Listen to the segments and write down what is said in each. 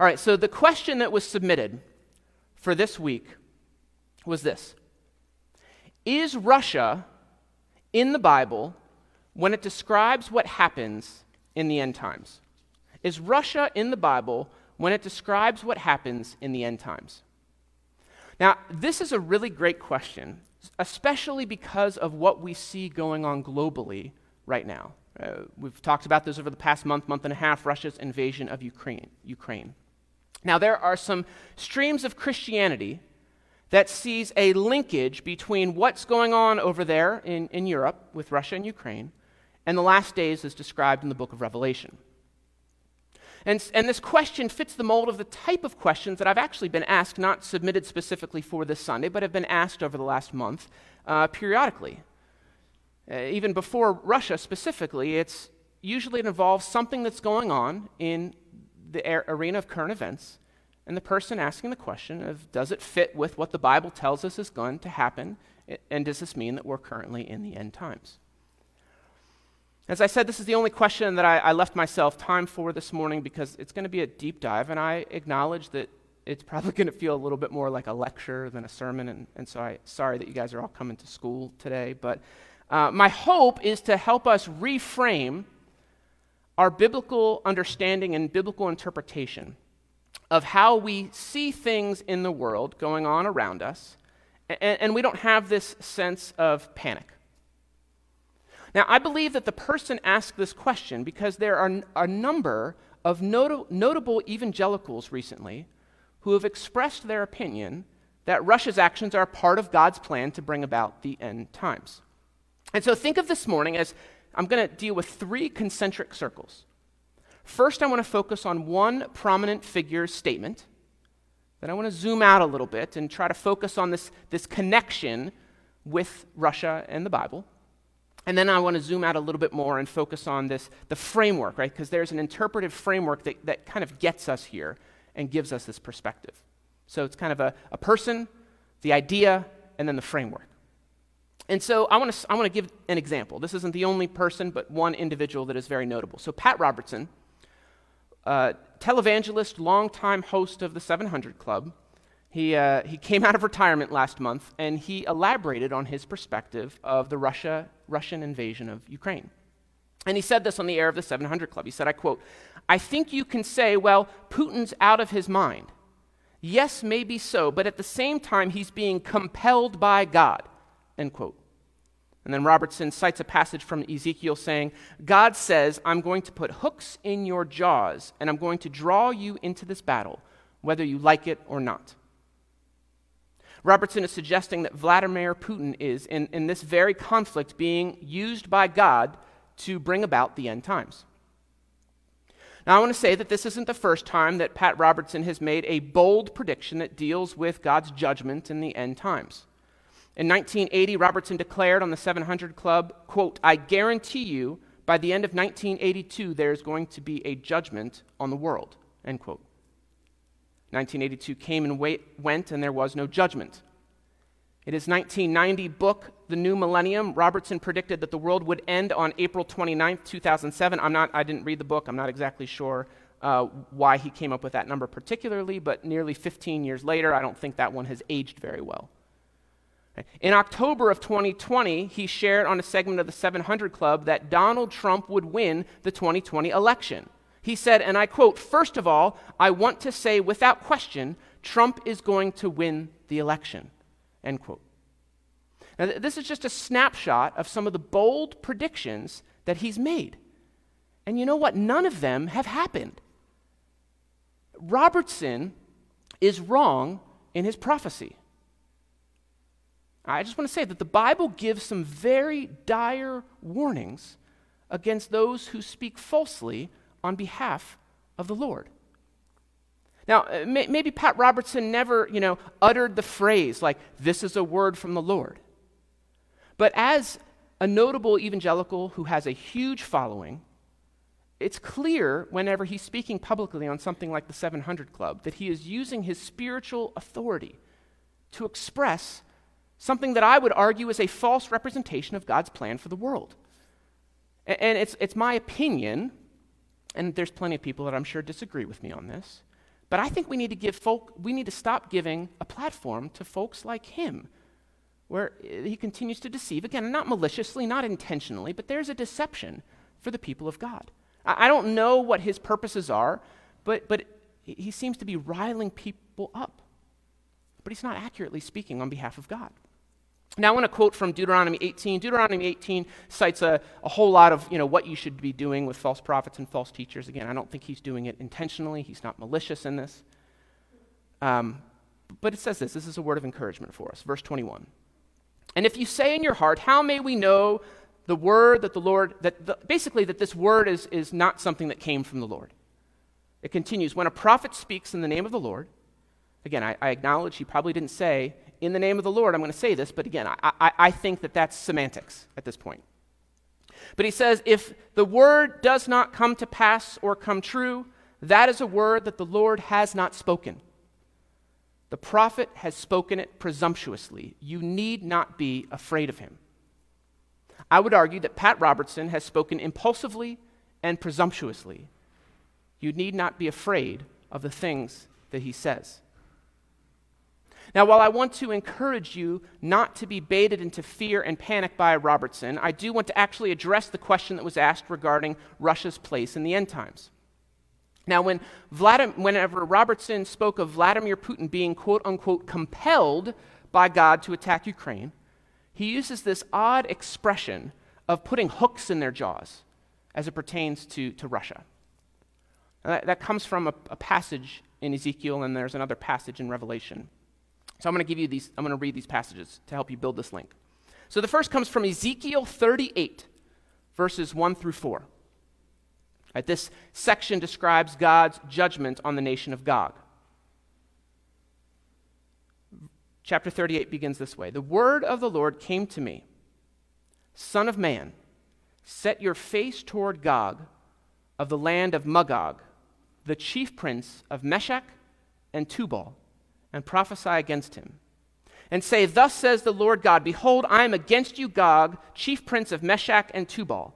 All right, so the question that was submitted for this week was this Is Russia in the Bible when it describes what happens in the end times? Is Russia in the Bible when it describes what happens in the end times? Now, this is a really great question, especially because of what we see going on globally right now. Uh, we've talked about this over the past month, month and a half Russia's invasion of Ukraine. Ukraine. Now, there are some streams of Christianity that sees a linkage between what's going on over there in, in Europe with Russia and Ukraine and the last days as described in the book of Revelation. And, and this question fits the mold of the type of questions that I've actually been asked, not submitted specifically for this Sunday, but have been asked over the last month uh, periodically. Uh, even before Russia specifically, it's usually it involves something that's going on in the arena of current events, and the person asking the question of does it fit with what the Bible tells us is going to happen, and does this mean that we're currently in the end times? As I said, this is the only question that I, I left myself time for this morning because it's going to be a deep dive, and I acknowledge that it's probably going to feel a little bit more like a lecture than a sermon, and, and so I sorry that you guys are all coming to school today, but uh, my hope is to help us reframe our biblical understanding and biblical interpretation of how we see things in the world going on around us, and, and we don't have this sense of panic. Now, I believe that the person asked this question because there are a number of not- notable evangelicals recently who have expressed their opinion that Russia's actions are part of God's plan to bring about the end times. And so think of this morning as I'm going to deal with three concentric circles. First, I want to focus on one prominent figure's statement. Then I want to zoom out a little bit and try to focus on this, this connection with Russia and the Bible. And then I want to zoom out a little bit more and focus on this, the framework, right? Because there's an interpretive framework that, that kind of gets us here and gives us this perspective. So it's kind of a, a person, the idea, and then the framework. And so I want, to, I want to give an example. This isn't the only person, but one individual that is very notable. So Pat Robertson, uh, televangelist, longtime host of the 700 Club, he, uh, he came out of retirement last month and he elaborated on his perspective of the Russia, Russian invasion of Ukraine. And he said this on the air of the 700 Club. He said, I quote, I think you can say, well, Putin's out of his mind. Yes, maybe so, but at the same time, he's being compelled by God. End quote. And then Robertson cites a passage from Ezekiel saying, God says, I'm going to put hooks in your jaws, and I'm going to draw you into this battle, whether you like it or not. Robertson is suggesting that Vladimir Putin is, in, in this very conflict, being used by God to bring about the end times. Now, I want to say that this isn't the first time that Pat Robertson has made a bold prediction that deals with God's judgment in the end times. In 1980, Robertson declared on the 700 Club, quote, I guarantee you by the end of 1982 there's going to be a judgment on the world, end quote. 1982 came and wait, went, and there was no judgment. In his 1990 book, The New Millennium, Robertson predicted that the world would end on April 29, 2007. I'm not, I didn't read the book, I'm not exactly sure uh, why he came up with that number particularly, but nearly 15 years later, I don't think that one has aged very well. In October of 2020, he shared on a segment of the 700 Club that Donald Trump would win the 2020 election. He said, and I quote, First of all, I want to say without question, Trump is going to win the election. End quote. Now, th- this is just a snapshot of some of the bold predictions that he's made. And you know what? None of them have happened. Robertson is wrong in his prophecy. I just want to say that the Bible gives some very dire warnings against those who speak falsely on behalf of the Lord. Now, uh, may, maybe Pat Robertson never, you know, uttered the phrase like, this is a word from the Lord. But as a notable evangelical who has a huge following, it's clear whenever he's speaking publicly on something like the 700 Club that he is using his spiritual authority to express something that I would argue is a false representation of God's plan for the world. And it's, it's my opinion and there's plenty of people that I'm sure disagree with me on this, But I think we need to give folk, we need to stop giving a platform to folks like him, where he continues to deceive. Again, not maliciously, not intentionally, but there's a deception for the people of God. I, I don't know what his purposes are, but, but he seems to be riling people up. But he's not accurately speaking on behalf of God. Now, I want to quote from Deuteronomy 18. Deuteronomy 18 cites a, a whole lot of you know, what you should be doing with false prophets and false teachers. Again, I don't think he's doing it intentionally, he's not malicious in this. Um, but it says this this is a word of encouragement for us. Verse 21. And if you say in your heart, How may we know the word that the Lord, that the, basically, that this word is, is not something that came from the Lord? It continues When a prophet speaks in the name of the Lord, again, I, I acknowledge he probably didn't say, in the name of the Lord, I'm going to say this, but again, I, I, I think that that's semantics at this point. But he says, if the word does not come to pass or come true, that is a word that the Lord has not spoken. The prophet has spoken it presumptuously. You need not be afraid of him. I would argue that Pat Robertson has spoken impulsively and presumptuously. You need not be afraid of the things that he says. Now, while I want to encourage you not to be baited into fear and panic by Robertson, I do want to actually address the question that was asked regarding Russia's place in the end times. Now, when Vladimir, whenever Robertson spoke of Vladimir Putin being quote unquote compelled by God to attack Ukraine, he uses this odd expression of putting hooks in their jaws as it pertains to, to Russia. That, that, comes from a, a passage in Ezekiel, and there's another passage in Revelation. So I'm going to give you these, I'm going to read these passages to help you build this link. So the first comes from Ezekiel 38, verses 1 through 4. Right, this section describes God's judgment on the nation of Gog. Chapter 38 begins this way The word of the Lord came to me Son of man, set your face toward Gog of the land of Magog, the chief prince of Meshech and Tubal and prophesy against him. And say, Thus says the Lord God, Behold, I am against you, Gog, chief prince of Meshech and Tubal,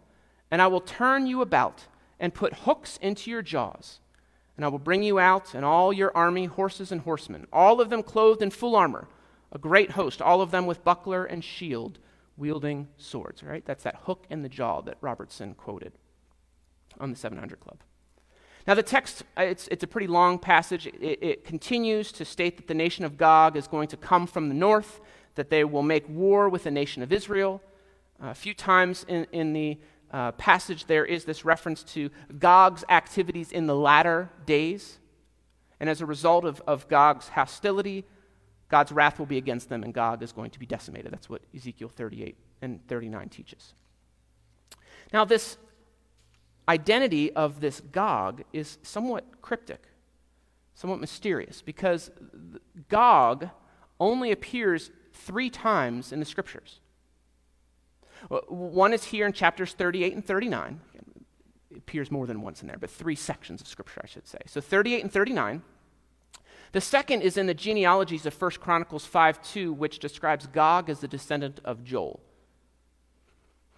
and I will turn you about and put hooks into your jaws. And I will bring you out and all your army, horses and horsemen, all of them clothed in full armor, a great host, all of them with buckler and shield, wielding swords. Right? That's that hook in the jaw that Robertson quoted on the 700 Club. Now, the text, uh, it's, it's a pretty long passage. It, it, continues to state that the nation of Gog is going to come from the north, that they will make war with the nation of Israel. Uh, a few times in, in the uh, passage, there is this reference to Gog's activities in the latter days. And as a result of, of Gog's hostility, God's wrath will be against them, and Gog is going to be decimated. That's what Ezekiel 38 and 39 teaches. Now, this identity of this Gog is somewhat cryptic, somewhat mysterious, because Gog only appears three times in the scriptures. One is here in chapters 38 and 39. It appears more than once in there, but three sections of scripture, I should say. So 38 and 39. The second is in the genealogies of 1 Chronicles 5 2, which describes Gog as the descendant of Joel.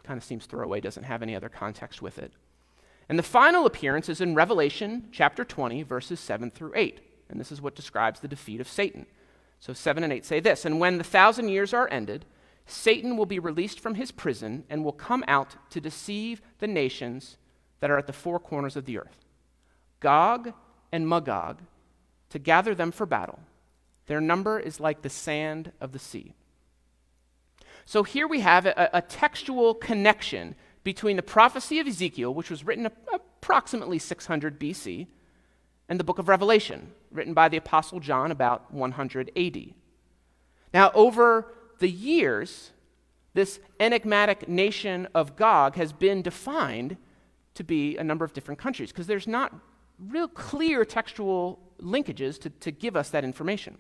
Kind of seems throwaway, doesn't have any other context with it. And the final appearance is in Revelation chapter 20, verses 7 through 8. And this is what describes the defeat of Satan. So 7 and 8 say this And when the thousand years are ended, Satan will be released from his prison and will come out to deceive the nations that are at the four corners of the earth Gog and Magog, to gather them for battle. Their number is like the sand of the sea. So here we have a, a textual connection between the prophecy of Ezekiel, which was written approximately 600 BC, and the book of Revelation, written by the Apostle John about 100 AD. Now, over the years, this enigmatic nation of Gog has been defined to be a number of different countries because there's not real clear textual linkages to, to give us that information.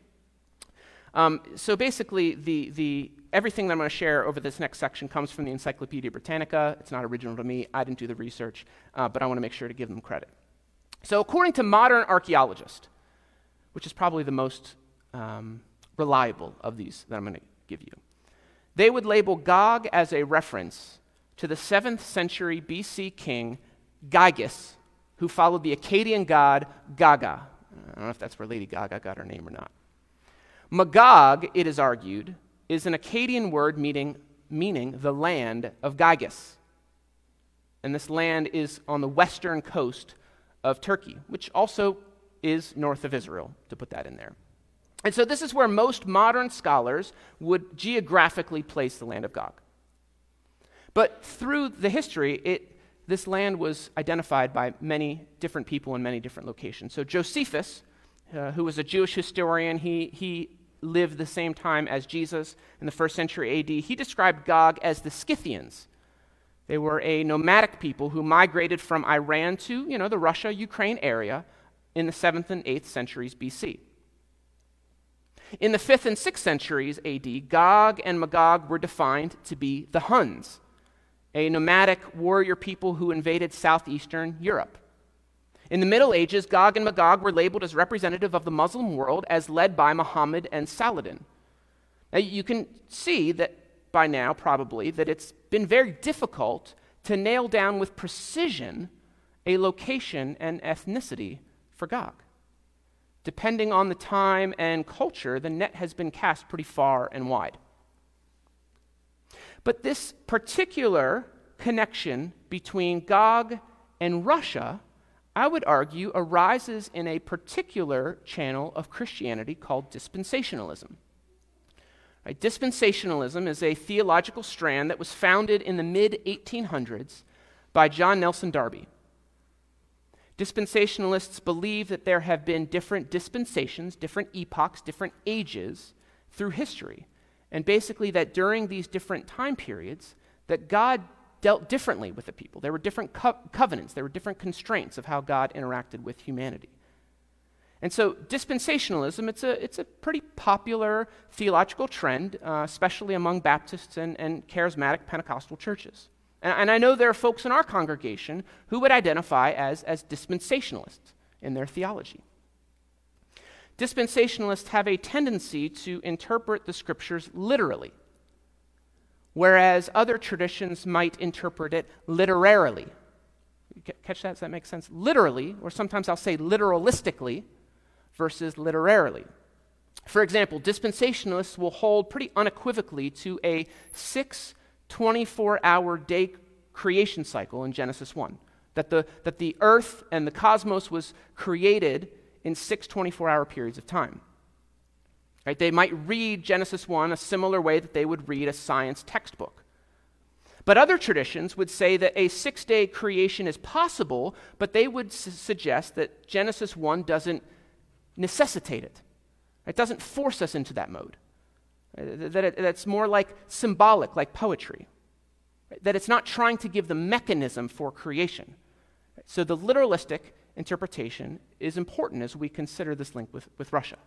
Um, so basically, the, the everything that I'm going to share over this next section comes from the Encyclopedia Britannica. It's not original to me. I didn't do the research, uh, but I want to make sure to give them credit. So, according to modern archaeologists, which is probably the most um, reliable of these that I'm going to give you, they would label Gog as a reference to the 7th century BC king Gyges, who followed the Akkadian god Gaga. I don't know if that's where Lady Gaga got her name or not. Magog, it is argued, is an Akkadian word meaning, meaning the land of Gyges. And this land is on the western coast of Turkey, which also is north of Israel, to put that in there. And so this is where most modern scholars would geographically place the land of Gog. But through the history, it, this land was identified by many different people in many different locations. So Josephus, uh, who was a Jewish historian, he, he lived the same time as Jesus in the first century AD. He described Gog as the Scythians. They were a nomadic people who migrated from Iran to, you know, the Russia Ukraine area in the 7th and 8th centuries BC. In the 5th and 6th centuries AD, Gog and Magog were defined to be the Huns, a nomadic warrior people who invaded southeastern Europe. In the Middle Ages, Gog and Magog were labeled as representative of the Muslim world as led by Muhammad and Saladin. Now, you can see that by now, probably, that it's been very difficult to nail down with precision a location and ethnicity for Gog. Depending on the time and culture, the net has been cast pretty far and wide. But this particular connection between Gog and Russia I would argue, arises in a particular channel of Christianity called dispensationalism. Right? Dispensationalism is a theological strand that was founded in the mid 1800s by John Nelson Darby. Dispensationalists believe that there have been different dispensations, different epochs, different ages through history. And basically, that during these different time periods, that God dealt differently with the people. There were different co- covenants, there were different constraints of how God interacted with humanity. And so, dispensationalism, it's a, it's a pretty popular theological trend, uh, especially among Baptists and, and charismatic Pentecostal churches. And, and, I know there are folks in our congregation who would identify as, as dispensationalists in their theology. Dispensationalists have a tendency to interpret the scriptures literally whereas other traditions might interpret it literarily. Catch that? Does that make sense? Literally, or sometimes I'll say literalistically versus literarily. For example, dispensationalists will hold pretty unequivocally to a six 24 hour day creation cycle in Genesis 1. That the, that the earth and the cosmos was created in six 24 hour periods of time. Right? They might read Genesis 1 a similar way that they would read a science textbook. But other traditions would say that a six day creation is possible, but they would su- suggest that Genesis 1 doesn't necessitate it. It doesn't force us into that mode. Uh, that it, that's more like symbolic, like poetry. That it's not trying to give the mechanism for creation. So the literalistic interpretation is important as we consider this link with, with Russia.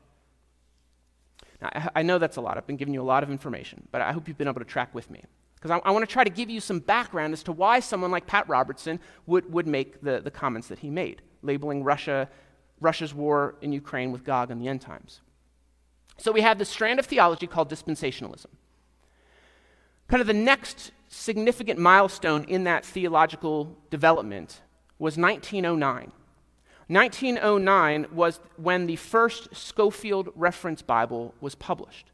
Now, I, know that's a lot. I've been giving you a lot of information, but I hope you've been able to track with me. Because I, I want to try to give you some background as to why someone like Pat Robertson would, would make the, the comments that he made, labeling Russia, Russia's war in Ukraine with Gog and the end times. So we have this strand of theology called dispensationalism. Kind of the next significant milestone in that theological development was 1909. 1909 was when the first Scofield Reference Bible was published.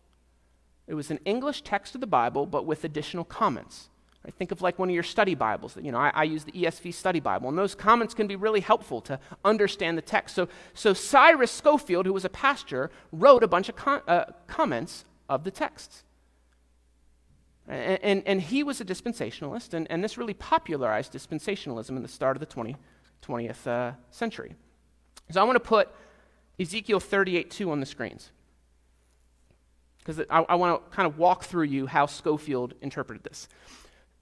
It was an English text of the Bible, but with additional comments. I think of like one of your study Bibles. You know, I, I, use the ESV Study Bible, and those comments can be really helpful to understand the text. So, so Cyrus Scofield, who was a pastor, wrote a bunch of com- uh, comments of the texts. And, and, and, he was a dispensationalist, and, and this really popularized dispensationalism in the start of the 20, 20th uh, century. So I want to put Ezekiel 38 2 on the screens. Because I, I want to kind of walk through you how Scofield interpreted this.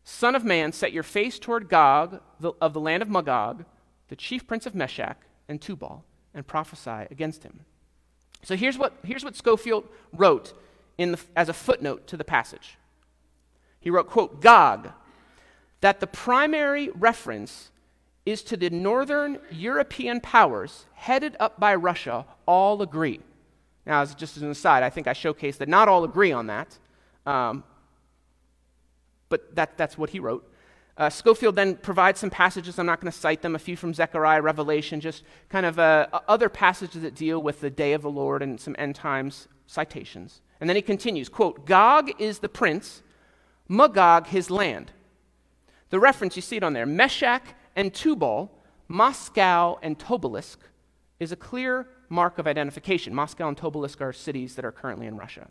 Son of man, set your face toward Gog the, of the land of Magog, the chief prince of Meshach and Tubal, and prophesy against him. So here's what, here's what Scofield wrote in the, as a footnote to the passage. He wrote, quote, Gog, that the primary reference is to the northern European powers headed up by Russia all agree. Now, as just as an aside, I think I showcased that not all agree on that, um, but that, that's what he wrote. Uh, Scofield then provides some passages, I'm not going to cite them, a few from Zechariah, Revelation, just kind of uh, other passages that deal with the day of the Lord and some end times citations. And then he continues, quote, Gog is the prince, Magog his land. The reference, you see it on there, Meshech and Tubal, Moscow and Tobolsk, is a clear mark of identification. Moscow and Tobolsk are cities that are currently in Russia.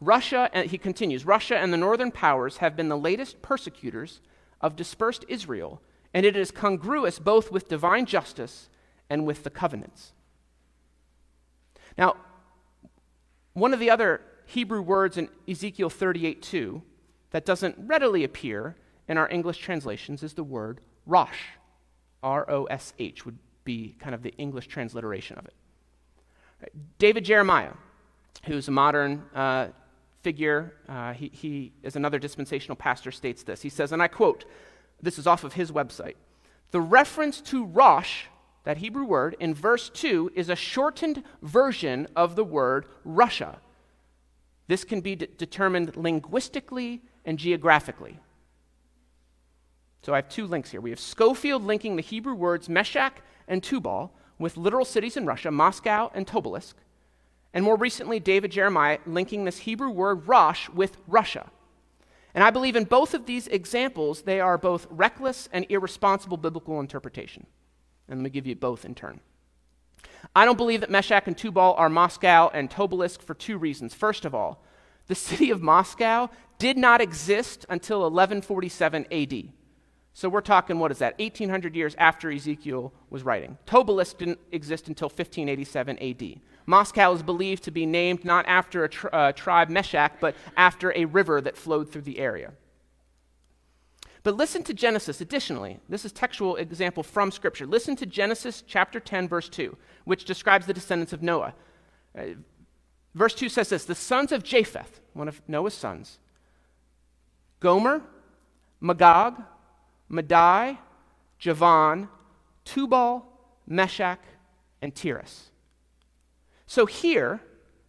Russia, and he continues, Russia and the northern powers have been the latest persecutors of dispersed Israel, and it is congruous both with divine justice and with the covenants. Now, one of the other Hebrew words in Ezekiel 38 2 that doesn't readily appear in our English translations is the word Rosh. R O S H would be kind of the English transliteration of it. David Jeremiah, who's a modern uh, figure, uh, he, he is another dispensational pastor, states this. He says, and I quote, this is off of his website The reference to Rosh, that Hebrew word, in verse 2 is a shortened version of the word Russia. This can be de- determined linguistically and geographically. So I have two links here. We have Scofield linking the Hebrew words Meshach and Tubal with literal cities in Russia, Moscow and Tobolsk. And more recently, David Jeremiah linking this Hebrew word Rosh with Russia. And I believe in both of these examples, they are both reckless and irresponsible biblical interpretation. And let me give you both in turn. I don't believe that Meshach and Tubal are Moscow and Tobolsk for two reasons. First of all, the city of Moscow did not exist until 1147 AD. So we're talking, what is that, 1800 years after Ezekiel was writing. Tobolsk didn't exist until 1587 AD. Moscow is believed to be named not after a tri- uh, tribe, Meshach, but after a river that flowed through the area. But listen to Genesis additionally. This is textual example from Scripture. Listen to Genesis chapter 10, verse 2, which describes the descendants of Noah. Uh, verse 2 says this The sons of Japheth, one of Noah's sons, Gomer, Magog, Madai, Javan, Tubal, Meshach, and Tiras. So here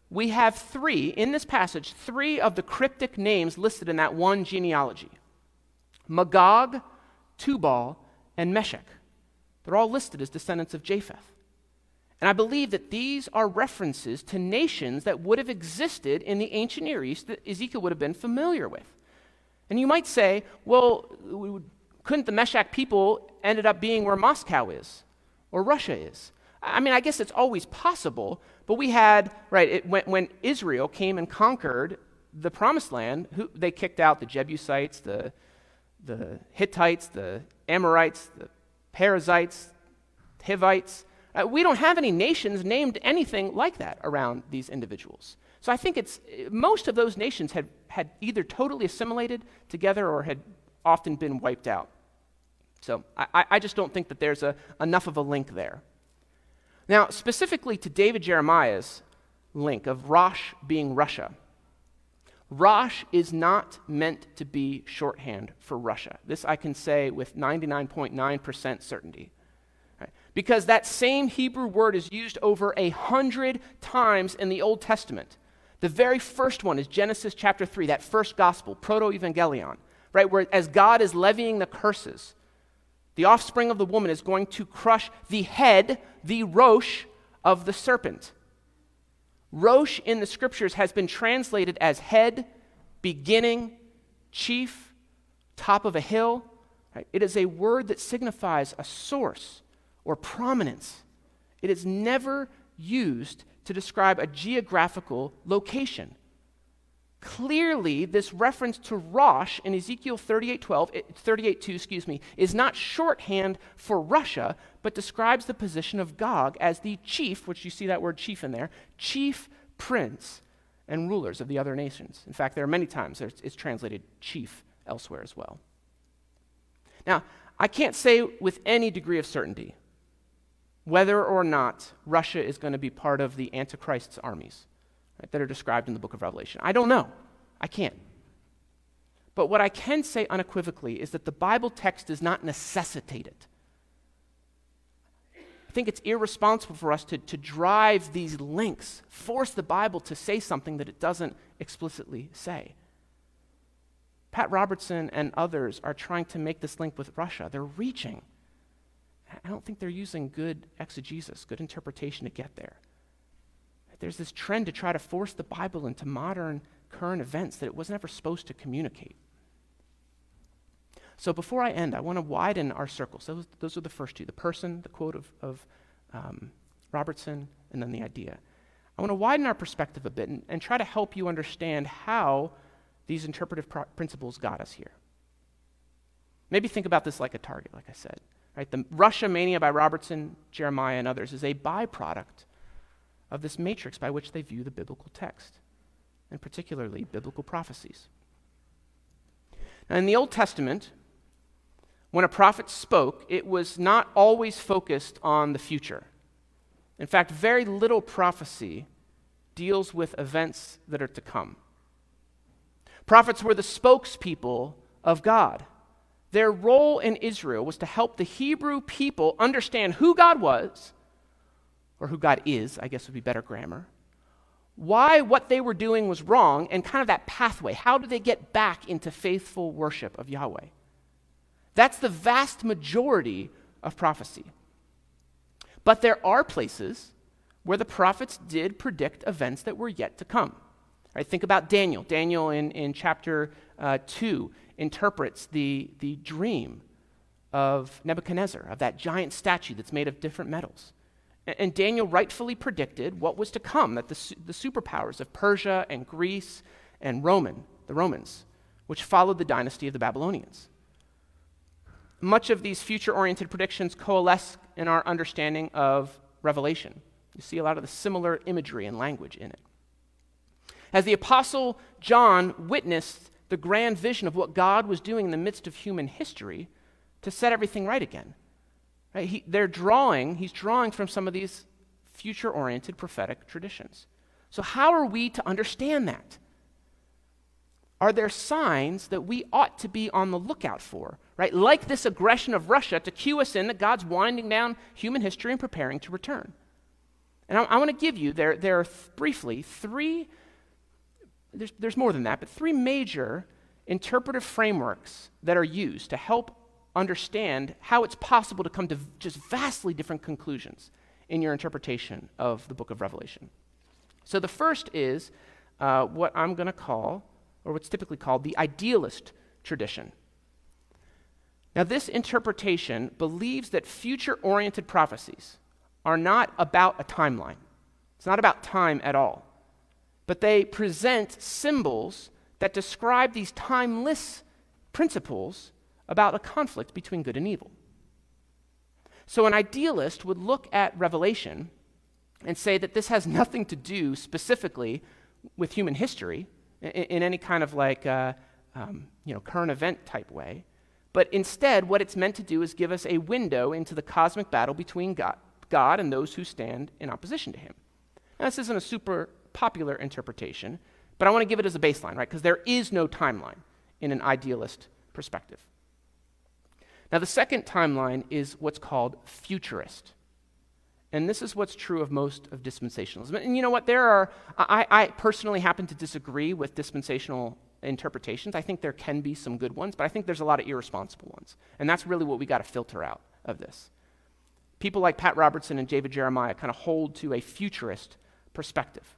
we have three, in this passage, three of the cryptic names listed in that one genealogy Magog, Tubal, and Meshach. They're all listed as descendants of Japheth. And I believe that these are references to nations that would have existed in the ancient Near East that Ezekiel would have been familiar with. And you might say, well, couldn't the Meshach people ended up being where Moscow is or Russia is? I mean, I guess it's always possible, but we had, right, it, when, when, Israel came and conquered the promised land, who, they kicked out the Jebusites, the, the Hittites, the Amorites, the Perizzites, Hivites. Uh, we don't have any nations named anything like that around these individuals. So I think it's most of those nations had, had either totally assimilated together or had often been wiped out. So I, I just don't think that there's a, enough of a link there. Now, specifically to David Jeremiah's link of Rosh being Russia, Rosh is not meant to be shorthand for Russia. This I can say with 99.9% certainty. Because that same Hebrew word is used over a hundred times in the Old Testament. The very first one is Genesis chapter 3, that first gospel, proto evangelion, right? Where as God is levying the curses, the offspring of the woman is going to crush the head, the Rosh, of the serpent. Rosh in the scriptures has been translated as head, beginning, chief, top of a hill. Right? It is a word that signifies a source or prominence. It is never used to describe a geographical location. Clearly, this reference to Rosh in Ezekiel 38:12, 38:2, eh, excuse me, is not shorthand for Russia, but describes the position of Gog as the chief, which you see that word chief in there, chief prince and rulers of the other nations. In fact, there are many times it's translated chief elsewhere as well. Now, I can't say with any degree of certainty whether or not Russia is going to be part of the Antichrist's armies right, that are described in the book of Revelation. I don't know. I can't. But what I can say unequivocally is that the Bible text does not necessitate it. I think it's irresponsible for us to, to drive these links, force the Bible to say something that it doesn't explicitly say. Pat Robertson and others are trying to make this link with Russia. They're reaching. I don't think they're using good exegesis, good interpretation to get there. There's this trend to try to force the Bible into modern current events that it was never supposed to communicate. So before I end, I want to widen our circles. Those, those are the first two the person, the quote of, of um, Robertson, and then the idea. I want to widen our perspective a bit and, and try to help you understand how these interpretive principles got us here. Maybe think about this like a target, like I said. Right? The Russia Mania by Robertson, Jeremiah, and others is a byproduct of this matrix by which they view the biblical text, and particularly biblical prophecies. Now, in the Old Testament, when a prophet spoke, it was not always focused on the future. In fact, very little prophecy deals with events that are to come. Prophets were the spokespeople of God. Their role in Israel was to help the Hebrew people understand who God was, or who God is, I guess would be better grammar, why what they were doing was wrong, and kind of that pathway. How do they get back into faithful worship of Yahweh? That's the vast majority of prophecy. But there are places where the prophets did predict events that were yet to come. Right, think about Daniel. Daniel in, in chapter uh, 2 interprets the, the dream of Nebuchadnezzar, of that giant statue that's made of different metals. And, Daniel rightfully predicted what was to come, that the, the superpowers of Persia and Greece and Roman, the Romans, which followed the dynasty of the Babylonians much of these future oriented predictions coalesce in our understanding of Revelation. You see a lot of the similar imagery and language in it. As the Apostle John witnessed the grand vision of what God was doing in the midst of human history to set everything right again, right? He, they're drawing, he's drawing from some of these future oriented prophetic traditions. So, how are we to understand that? Are there signs that we ought to be on the lookout for? Right? Like this aggression of Russia to cue us in that God's winding down human history and preparing to return. And I, I want to give you, there, there are th- briefly three, there's, there's more than that, but three major interpretive frameworks that are used to help understand how it's possible to come to just vastly different conclusions in your interpretation of the book of Revelation. So the first is uh, what I'm going to call or what's typically called the idealist tradition. Now, this interpretation believes that future oriented prophecies are not about a timeline, it's not about time at all, but they present symbols that describe these timeless principles about a conflict between good and evil. So, an idealist would look at Revelation and say that this has nothing to do specifically with human history, in, in any kind of like uh, um, you know current event type way. But instead, what it's meant to do is give us a window into the cosmic battle between God, God and those who stand in opposition to Him. Now, this isn't a super popular interpretation, but I want to give it as a baseline, right? Because there is no timeline in an idealist perspective. Now, the second timeline is what's called futurist. And this is what's true of most of dispensationalism. And you know what? There are, I, I personally happen to disagree with dispensational interpretations. I think there can be some good ones, but I think there's a lot of irresponsible ones. And that's really what we got to filter out of this. People like Pat Robertson and David Jeremiah kind of hold to a futurist perspective.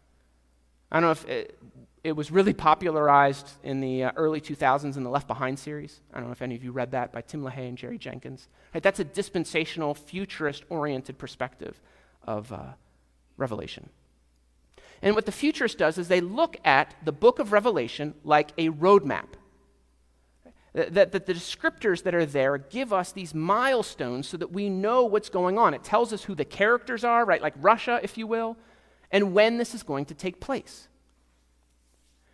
I don't know if it, it was really popularized in the uh, early 2000s in the Left Behind series. I don't know if any of you read that by Tim LaHaye and Jerry Jenkins. Right, that's a dispensational, futurist oriented perspective of uh, Revelation. And what the futurist does is they look at the book of Revelation like a roadmap. That, that the descriptors that are there give us these milestones so that we know what's going on. It tells us who the characters are, right? Like Russia, if you will, and when this is going to take place.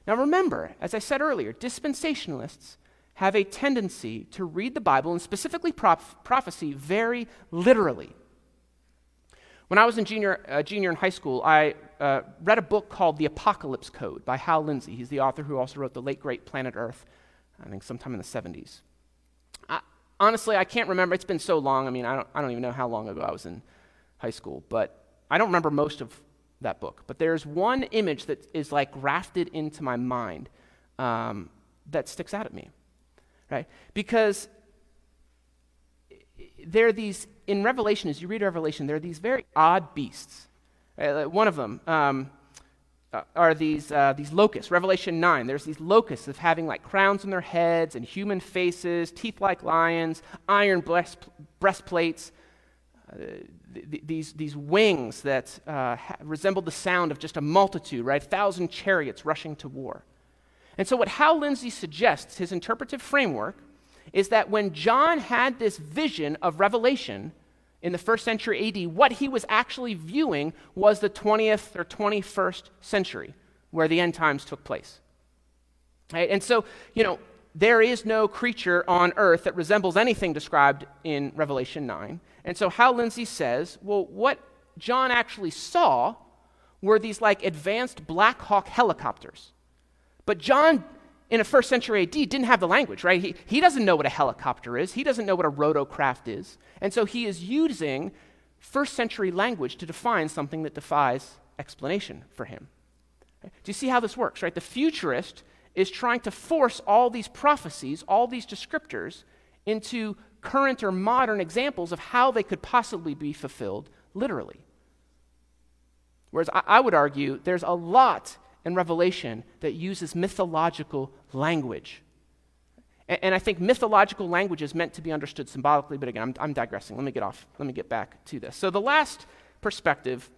Now remember, as I said earlier, dispensationalists have a tendency to read the Bible and specifically proph- prophecy very literally. When I was in junior, uh, junior in high school, I uh, read a book called The Apocalypse Code by Hal Lindsey. He's the author who also wrote The Late Great Planet Earth, I think sometime in the 70s. I, honestly, I can't remember. It's been so long. I mean, I don't, I don't even know how long ago I was in high school, but I don't remember most of that book. But there's one image that is like grafted into my mind um, that sticks out at me, right? Because there are these, in Revelation, as you read Revelation, there are these very odd beasts. Right? One of them um, uh, are these, uh, these locusts. Revelation 9, there's these locusts of having like crowns on their heads and human faces, teeth like lions, iron breast, breastplates, th- these, these wings that uh, ha- resembled the sound of just a multitude, right? A thousand chariots rushing to war. And so, what Hal Lindsey suggests, his interpretive framework, is that when John had this vision of Revelation in the first century AD, what he was actually viewing was the 20th or 21st century, where the end times took place. Right? And so, you know, there is no creature on earth that resembles anything described in Revelation 9. And so Hal Lindsey says, well, what John actually saw were these like advanced Black Hawk helicopters. But John, in a first century AD, didn't have the language, right? He, he doesn't know what a helicopter is, he doesn't know what a rotocraft is. And so he is using first century language to define something that defies explanation for him. Do you see how this works, right? The futurist is trying to force all these prophecies, all these descriptors, into current or modern examples of how they could possibly be fulfilled literally. Whereas I, I would argue there's a lot in Revelation that uses mythological language. And, and, I think mythological language is meant to be understood symbolically, but again, I'm, I'm digressing. Let me get off, let me get back to this. So, the last perspective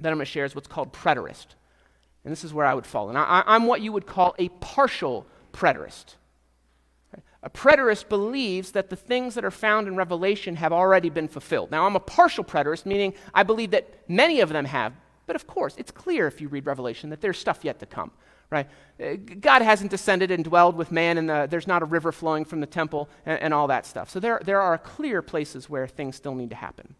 that I'm going to share is what's called preterist. And this is where I would fall. And I, I'm what you would call a partial preterist. A preterist believes that the things that are found in Revelation have already been fulfilled. Now, I'm a partial preterist, meaning I believe that many of them have, but of course, it's clear if you read Revelation that there's stuff yet to come, right? Uh, God hasn't descended and dwelled with man, and the, there's not a river flowing from the temple and, and all that stuff. So there, there are clear places where things still need to happen.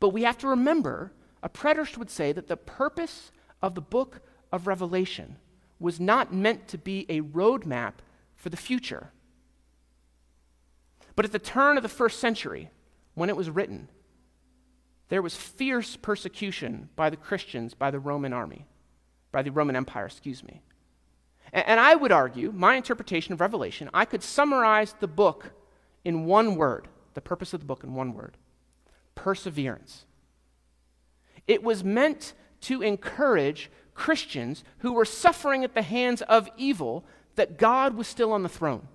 But we have to remember a preterist would say that the purpose of the book of Revelation was not meant to be a roadmap for the future. But at the turn of the first century, when it was written, there was fierce persecution by the Christians by the Roman army, by the Roman Empire, excuse me. And, and I would argue, my interpretation of Revelation, I could summarize the book in one word, the purpose of the book in one word perseverance. It was meant to encourage Christians who were suffering at the hands of evil that God was still on the throne.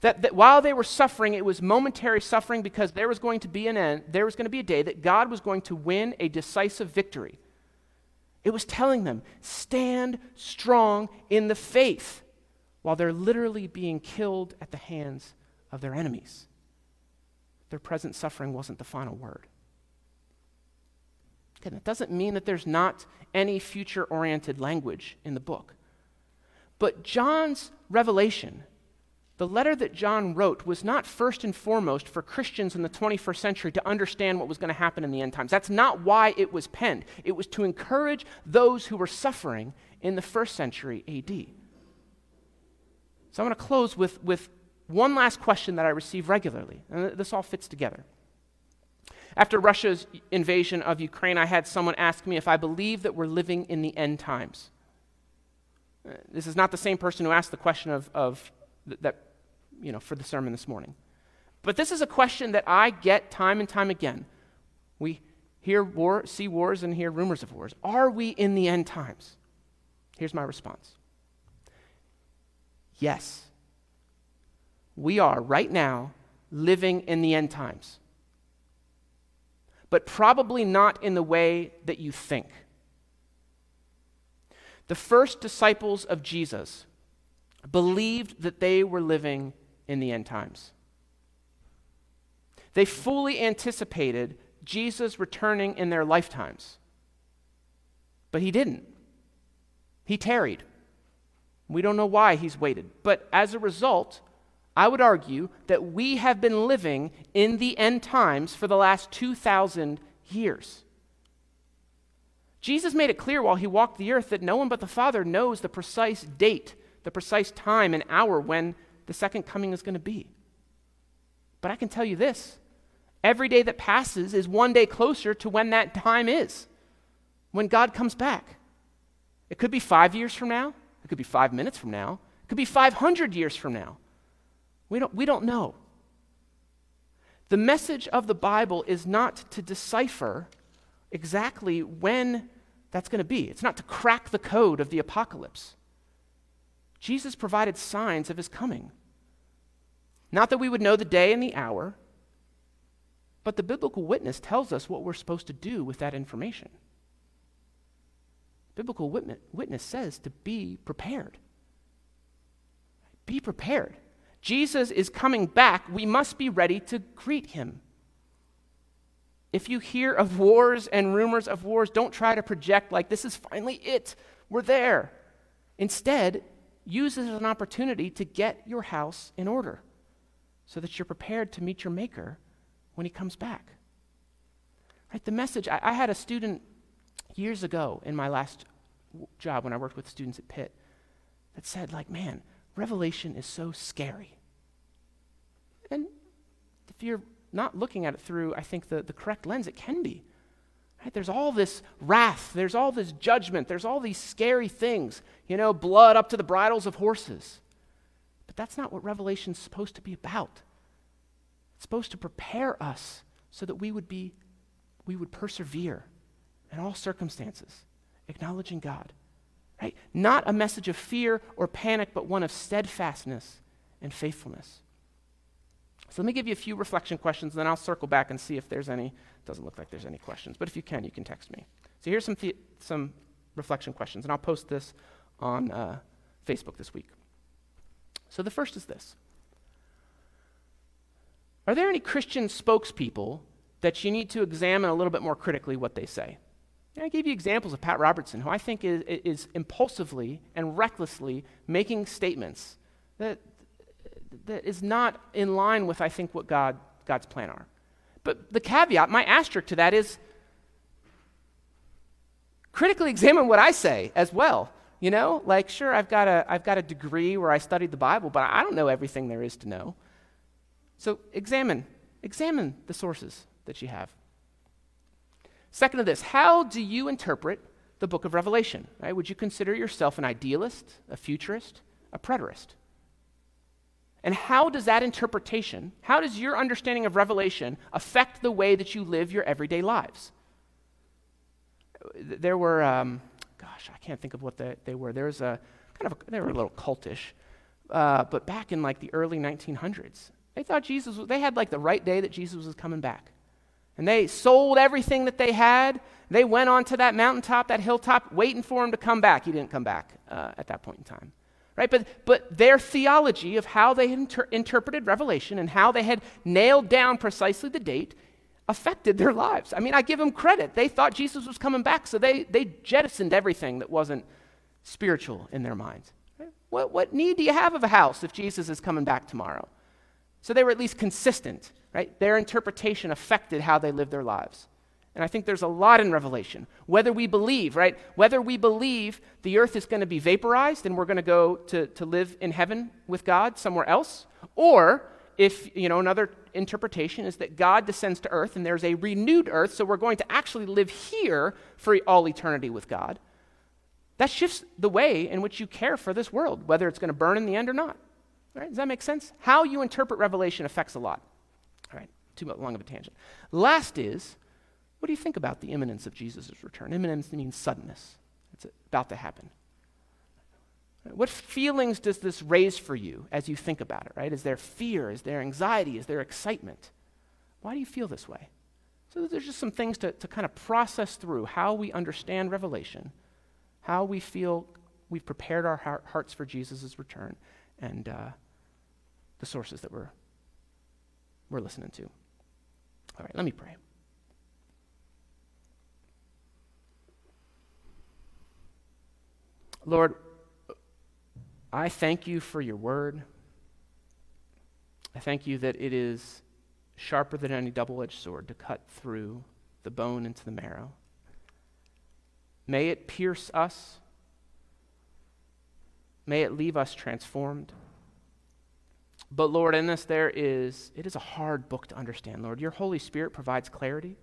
That, that while they were suffering, it was momentary suffering because there was going to be an end, there was going to be a day that God was going to win a decisive victory. It was telling them, stand strong in the faith while they're literally being killed at the hands of their enemies. Their present suffering wasn't the final word. Again, that doesn't mean that there's not any future oriented language in the book. But John's revelation the letter that John wrote was not first and foremost for Christians in the 21st century to understand what was going to happen in the end times. That's not why it was penned. It was to encourage those who were suffering in the first century AD. So I'm going to close with, with one last question that I receive regularly, and this all fits together. After Russia's invasion of Ukraine, I had someone ask me if I believe that we're living in the end times. Uh, this is not the same person who asked the question of, of that you know, for the sermon this morning. But this is a question that I get time and time again. We hear war, see wars and hear rumors of wars. Are we in the end times? Here's my response. Yes. We are right now living in the end times. But probably not in the way that you think. The first disciples of Jesus believed that they were living in the end times. They fully anticipated Jesus returning in their lifetimes. But he didn't. He tarried. We don't know why he's waited. But as a result, I would argue that we have been living in the end times for the last 2,000 years. Jesus made it clear while he walked the earth that no one but the Father knows the precise date, the precise time and hour when the second coming is going to be. But I can tell you this every day that passes is one day closer to when that time is, when God comes back. It could be five years from now, it could be five minutes from now, it could be 500 years from now. We don't, we don't know. The message of the Bible is not to decipher exactly when that's going to be, it's not to crack the code of the apocalypse. Jesus provided signs of his coming. Not that we would know the day and the hour, but the biblical witness tells us what we're supposed to do with that information. Biblical witness says to be prepared. Be prepared. Jesus is coming back. We must be ready to greet him. If you hear of wars and rumors of wars, don't try to project like this is finally it. We're there. Instead, use it as an opportunity to get your house in order so that you're prepared to meet your Maker when he comes back. Right? The message, I, I had a student years ago in my last job when I worked with students at Pitt that said, like, man, Revelation is so scary. And if you're not looking at it through, I think, the, the correct lens, it can be. Right? There's all this wrath, there's all this judgment, there's all these scary things, you know, blood up to the bridles of horses. But that's not what Revelation's supposed to be about. It's supposed to prepare us so that we would be we would persevere in all circumstances, acknowledging God. Right? Not a message of fear or panic, but one of steadfastness and faithfulness. So let me give you a few reflection questions, then I'll circle back and see if there's any. Doesn't look like there's any questions, but if you can, you can text me. So here's some, the, some reflection questions, and I'll post this on uh, Facebook this week. So the first is this Are there any Christian spokespeople that you need to examine a little bit more critically what they say? And I gave you examples of Pat Robertson, who I think is, is impulsively and recklessly making statements that, that is not in line with, I think, what God, God's plan are. But the caveat, my asterisk to that is critically examine what I say as well. You know, like, sure, I've got, a, I've got a degree where I studied the Bible, but I don't know everything there is to know. So examine, examine the sources that you have. Second of this, how do you interpret the book of Revelation? Right? Would you consider yourself an idealist, a futurist, a preterist? And how does that interpretation, how does your understanding of Revelation affect the way that you live your everyday lives? There were, um, gosh, I can't think of what the, they were. There was a kind of, a, they were a little cultish, uh, but back in like the early 1900s, they thought Jesus, they had like the right day that Jesus was coming back. And they sold everything that they had. They went onto that mountaintop, that hilltop, waiting for him to come back. He didn't come back uh, at that point in time. Right? But, but their theology of how they inter- interpreted Revelation and how they had nailed down precisely the date affected their lives. I mean, I give them credit. They thought Jesus was coming back, so they, they jettisoned everything that wasn't spiritual in their minds. What, what need do you have of a house if Jesus is coming back tomorrow? So they were at least consistent, right? Their interpretation affected how they lived their lives. And I think there's a lot in Revelation. Whether we believe, right? Whether we believe the earth is going to be vaporized and we're going to go to, to live in heaven with God somewhere else, or if, you know, another interpretation is that God descends to earth and there's a renewed earth, so we're going to actually live here for all eternity with God. That shifts the way in which you care for this world, whether it's going to burn in the end or not. Right? Does that make sense? How you interpret Revelation affects a lot. Too long of a tangent. Last is, what do you think about the imminence of Jesus' return? Imminence means suddenness. It's about to happen. What feelings does this raise for you as you think about it, right? Is there fear? Is there anxiety? Is there excitement? Why do you feel this way? So there's just some things to, to kind of process through how we understand Revelation, how we feel we've prepared our heart, hearts for Jesus' return, and uh, the sources that we're, we're listening to. All right, let me pray. Lord, I thank you for your word. I thank you that it is sharper than any double edged sword to cut through the bone into the marrow. May it pierce us May it leave us transformed. But Lord, in this there is it is a hard book to understand, Lord. Your Holy Spirit provides clarity.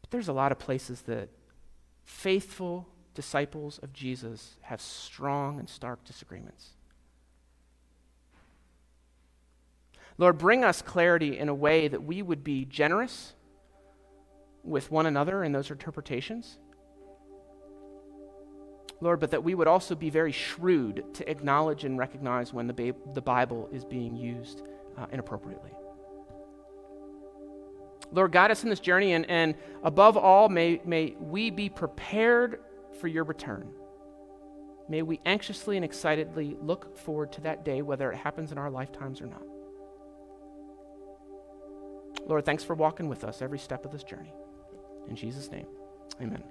But there's a lot of places that faithful disciples of Jesus have strong and stark disagreements. Lord, bring us clarity in a way that we would be generous with one another in those interpretations. Lord, but that we would also be very shrewd to acknowledge and recognize when the, ba- the Bible is being used uh, inappropriately. Lord, guide us in this journey, and, and above all, may, may we be prepared for your return. May we anxiously and excitedly look forward to that day, whether it happens in our lifetimes or not. Lord, thanks for walking with us every step of this journey. In Jesus' name, amen.